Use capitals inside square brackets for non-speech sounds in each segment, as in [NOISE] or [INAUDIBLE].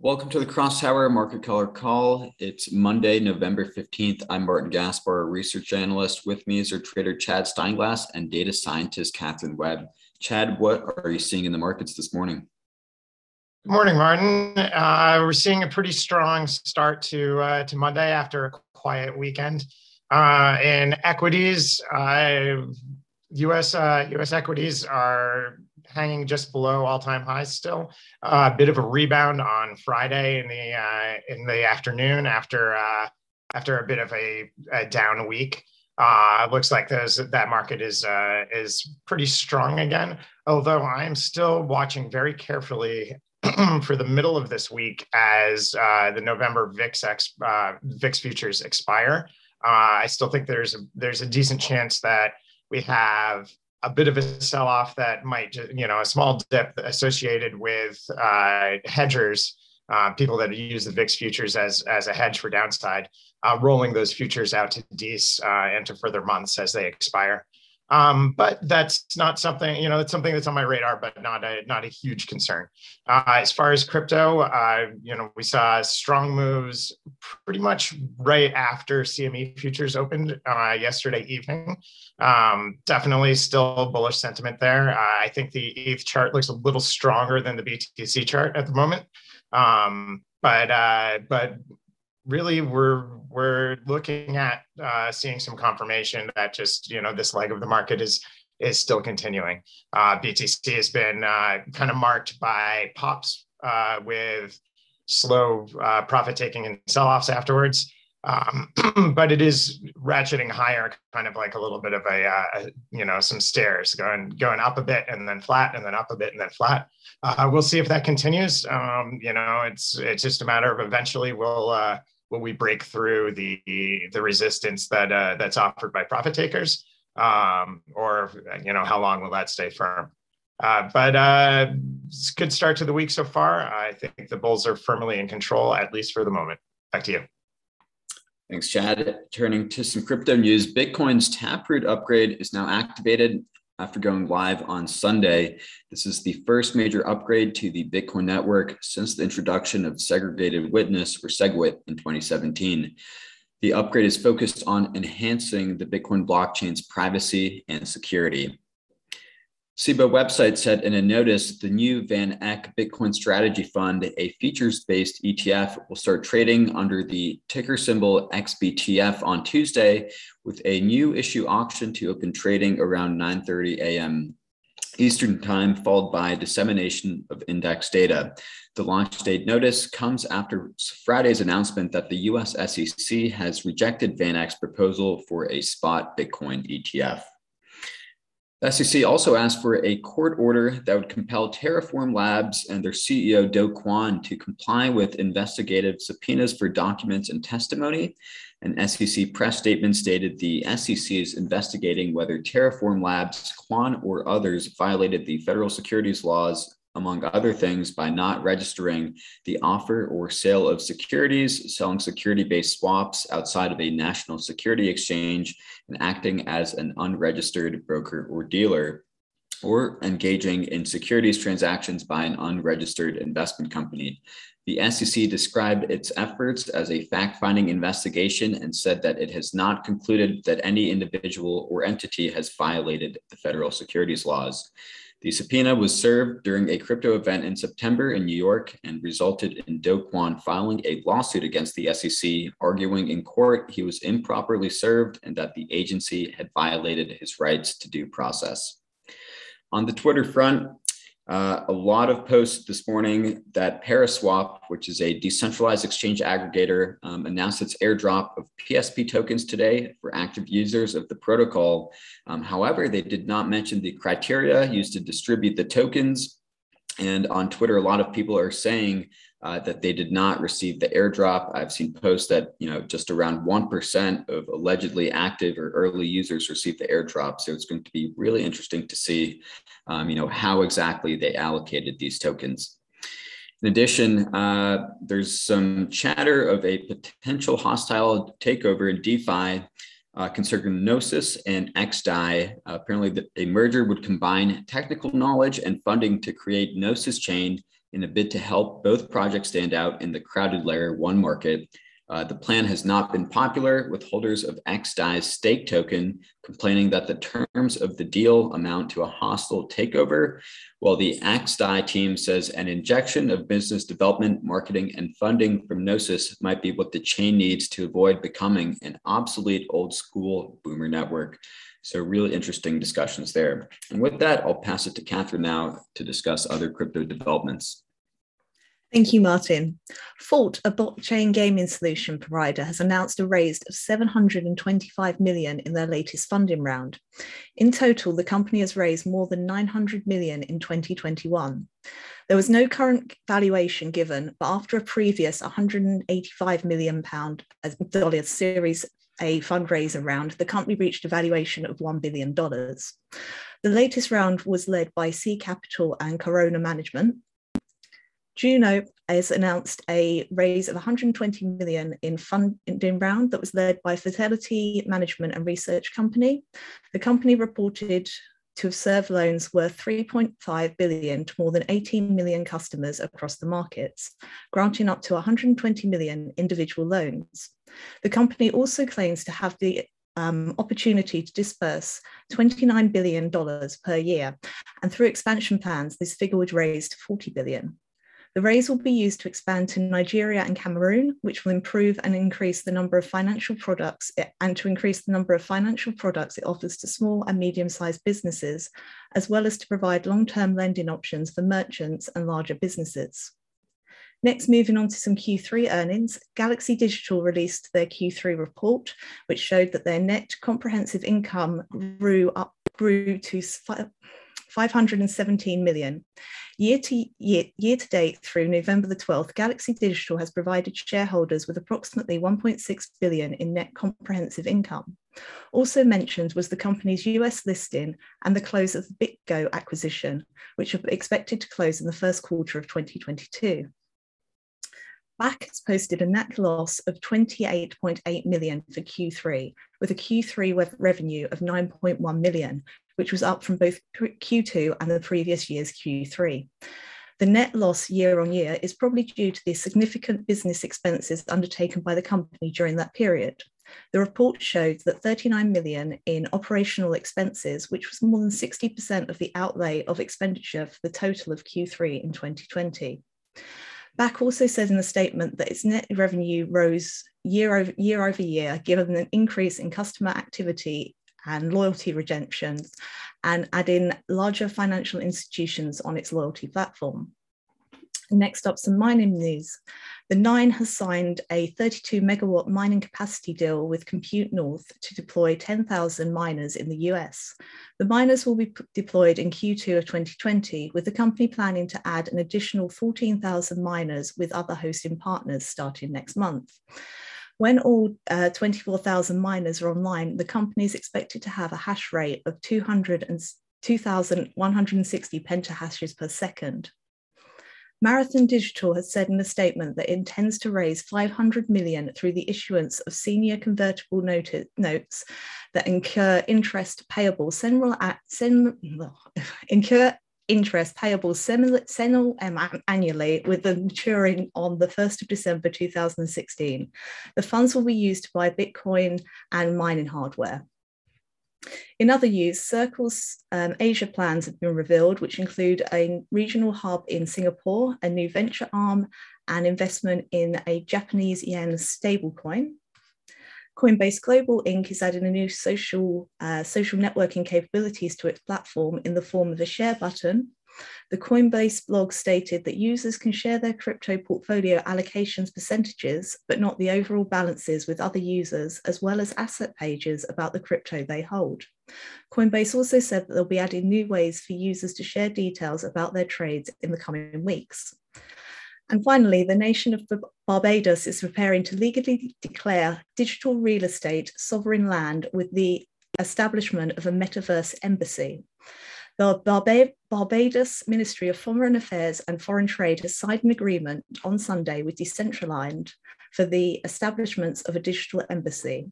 Welcome to the CrossTower Market Color Call. It's Monday, November 15th. I'm Martin Gaspar, research analyst. With me is our trader Chad Steinglass and data scientist Katherine Webb. Chad, what are you seeing in the markets this morning? Good morning, Martin. Uh, we're seeing a pretty strong start to uh, to Monday after a quiet weekend. Uh, in equities, U.S. U.S. Uh, equities are hanging just below all-time highs still. Uh, a bit of a rebound on Friday in the uh, in the afternoon after uh, after a bit of a, a down week. Uh, looks like those that market is uh, is pretty strong again. Although I'm still watching very carefully [CLEARS THROAT] for the middle of this week as uh, the November VIX ex, uh, VIX futures expire. Uh, I still think there's a, there's a decent chance that we have a bit of a sell off that might, you know, a small dip associated with uh, hedgers, uh, people that use the VIX futures as, as a hedge for downside, uh, rolling those futures out to Dece uh, and to further months as they expire. Um, but that's not something, you know, it's something that's on my radar, but not a not a huge concern. Uh, as far as crypto, uh, you know, we saw strong moves pretty much right after CME futures opened uh, yesterday evening. Um, definitely still bullish sentiment there. Uh, I think the ETH chart looks a little stronger than the BTC chart at the moment. Um, but uh, but really we're we're looking at uh, seeing some confirmation that just you know this leg of the market is is still continuing. Uh, BTC has been uh, kind of marked by pops uh, with slow uh, profit taking and sell offs afterwards. Um, [CLEARS THROAT] but it is ratcheting higher, kind of like a little bit of a, uh, you know, some stairs going going up a bit and then flat and then up a bit and then flat. Uh, we'll see if that continues. Um, you know, it's it's just a matter of eventually we'll uh, will we break through the the resistance that uh, that's offered by profit takers, um, or you know how long will that stay firm? Uh, but uh, it's good start to the week so far. I think the Bulls are firmly in control, at least for the moment. Back to you. Thanks, Chad. Turning to some crypto news, Bitcoin's Taproot upgrade is now activated after going live on Sunday. This is the first major upgrade to the Bitcoin network since the introduction of segregated witness or SegWit in 2017. The upgrade is focused on enhancing the Bitcoin blockchain's privacy and security. Cboe website said in a notice the new VanEck Bitcoin Strategy Fund, a futures based ETF, will start trading under the ticker symbol XBTF on Tuesday with a new issue auction to open trading around 9:30 a.m. Eastern Time, followed by dissemination of index data. The launch date notice comes after Friday's announcement that the US SEC has rejected VanEck's proposal for a spot Bitcoin ETF. The SEC also asked for a court order that would compel Terraform Labs and their CEO Do Kwon to comply with investigative subpoenas for documents and testimony. An SEC press statement stated the SEC is investigating whether Terraform Labs, Kwon, or others violated the federal securities laws among other things, by not registering the offer or sale of securities, selling security based swaps outside of a national security exchange, and acting as an unregistered broker or dealer, or engaging in securities transactions by an unregistered investment company. The SEC described its efforts as a fact finding investigation and said that it has not concluded that any individual or entity has violated the federal securities laws. The subpoena was served during a crypto event in September in New York and resulted in Do Kwon filing a lawsuit against the SEC, arguing in court he was improperly served and that the agency had violated his rights to due process. On the Twitter front, uh, a lot of posts this morning that Paraswap, which is a decentralized exchange aggregator, um, announced its airdrop of PSP tokens today for active users of the protocol. Um, however, they did not mention the criteria used to distribute the tokens. And on Twitter, a lot of people are saying uh, that they did not receive the airdrop. I've seen posts that you know just around one percent of allegedly active or early users received the airdrop. So it's going to be really interesting to see, um, you know, how exactly they allocated these tokens. In addition, uh, there's some chatter of a potential hostile takeover in DeFi uh, concerning Gnosis and XDAI. Uh, apparently, the, a merger would combine technical knowledge and funding to create Gnosis Chain In a bid to help both projects stand out in the crowded layer one market, uh, the plan has not been popular, with holders of XDAI's stake token complaining that the terms of the deal amount to a hostile takeover, while the XDAI team says an injection of business development, marketing, and funding from Gnosis might be what the chain needs to avoid becoming an obsolete old school boomer network. So, really interesting discussions there. And with that, I'll pass it to Katherine now to discuss other crypto developments. Thank you, Martin. Forte, a blockchain gaming solution provider, has announced a raise of 725 million in their latest funding round. In total, the company has raised more than 900 million in 2021. There was no current valuation given, but after a previous 185 million pound uh, dollar Series A fundraiser round, the company reached a valuation of $1 billion. The latest round was led by C Capital and Corona Management, JUMO has announced a raise of 120 million in funding round that was led by Fidelity Management and Research Company. The company reported to have served loans worth 3.5 billion to more than 18 million customers across the markets, granting up to 120 million individual loans. The company also claims to have the um, opportunity to disperse $29 billion per year. And through expansion plans, this figure would raise to 40 billion. The raise will be used to expand to Nigeria and Cameroon, which will improve and increase the number of financial products and to increase the number of financial products it offers to small and medium-sized businesses, as well as to provide long-term lending options for merchants and larger businesses. Next, moving on to some Q3 earnings, Galaxy Digital released their Q3 report, which showed that their net comprehensive income grew up grew to 517 million. Year to, year, year to date through November the 12th, Galaxy Digital has provided shareholders with approximately 1.6 billion in net comprehensive income. Also mentioned was the company's US listing and the close of the BitGo acquisition, which are expected to close in the first quarter of 2022. Bakkt has posted a net loss of 28.8 million for Q3, with a Q3 revenue of 9.1 million, which was up from both Q2 and the previous year's Q3. The net loss year on year is probably due to the significant business expenses undertaken by the company during that period. The report showed that 39 million in operational expenses, which was more than 60% of the outlay of expenditure for the total of Q3 in 2020. Bakkt also said in the statement that its net revenue rose year over year over year, given an increase in customer activity and loyalty redemptions, and adding larger financial institutions on its loyalty platform. Next up, some mining news. The9 has signed a 32 megawatt mining capacity deal with Compute North to deploy 10,000 miners in the US. The miners will be deployed in Q2 of 2020, with the company planning to add an additional 14,000 miners with other hosting partners starting next month. When all uh, 24,000 miners are online, the company is expected to have a hash rate of 2,160 petahashes per second. Marathon Digital has said in a statement that it intends to raise 500 million through the issuance of senior convertible notes that incur interest payable similar at, sim, incur interest payable semi-annually with the maturing on the 1st of December 2016. The funds will be used to buy Bitcoin and mining hardware. In other news, Circle's um, Asia plans have been revealed, which include a regional hub in Singapore, a new venture arm, and investment in a Japanese yen stablecoin. Coinbase Global Inc. is adding a new social, uh, social networking capabilities to its platform in the form of a share button. The Coinbase blog stated that users can share their crypto portfolio allocations percentages, but not the overall balances with other users, as well as asset pages about the crypto they hold. Coinbase also said that they'll be adding new ways for users to share details about their trades in the coming weeks. And finally, the nation of Barbados is preparing to legally declare digital real estate sovereign land with the establishment of a metaverse embassy. The Barbados Ministry of Foreign Affairs and Foreign Trade has signed an agreement on Sunday with Decentraland, for the establishments of a digital embassy.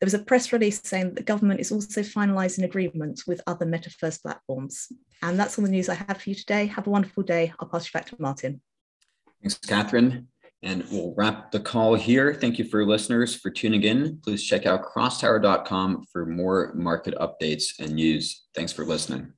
There was a press release saying that the government is also finalising agreements with other metaverse platforms. And that's all the news I have for you today. Have a wonderful day. I'll pass you back to Martin. Thanks, Katherine. And we'll wrap the call here. Thank you for listeners for tuning in. Please check out crosstower.com for more market updates and news. Thanks for listening.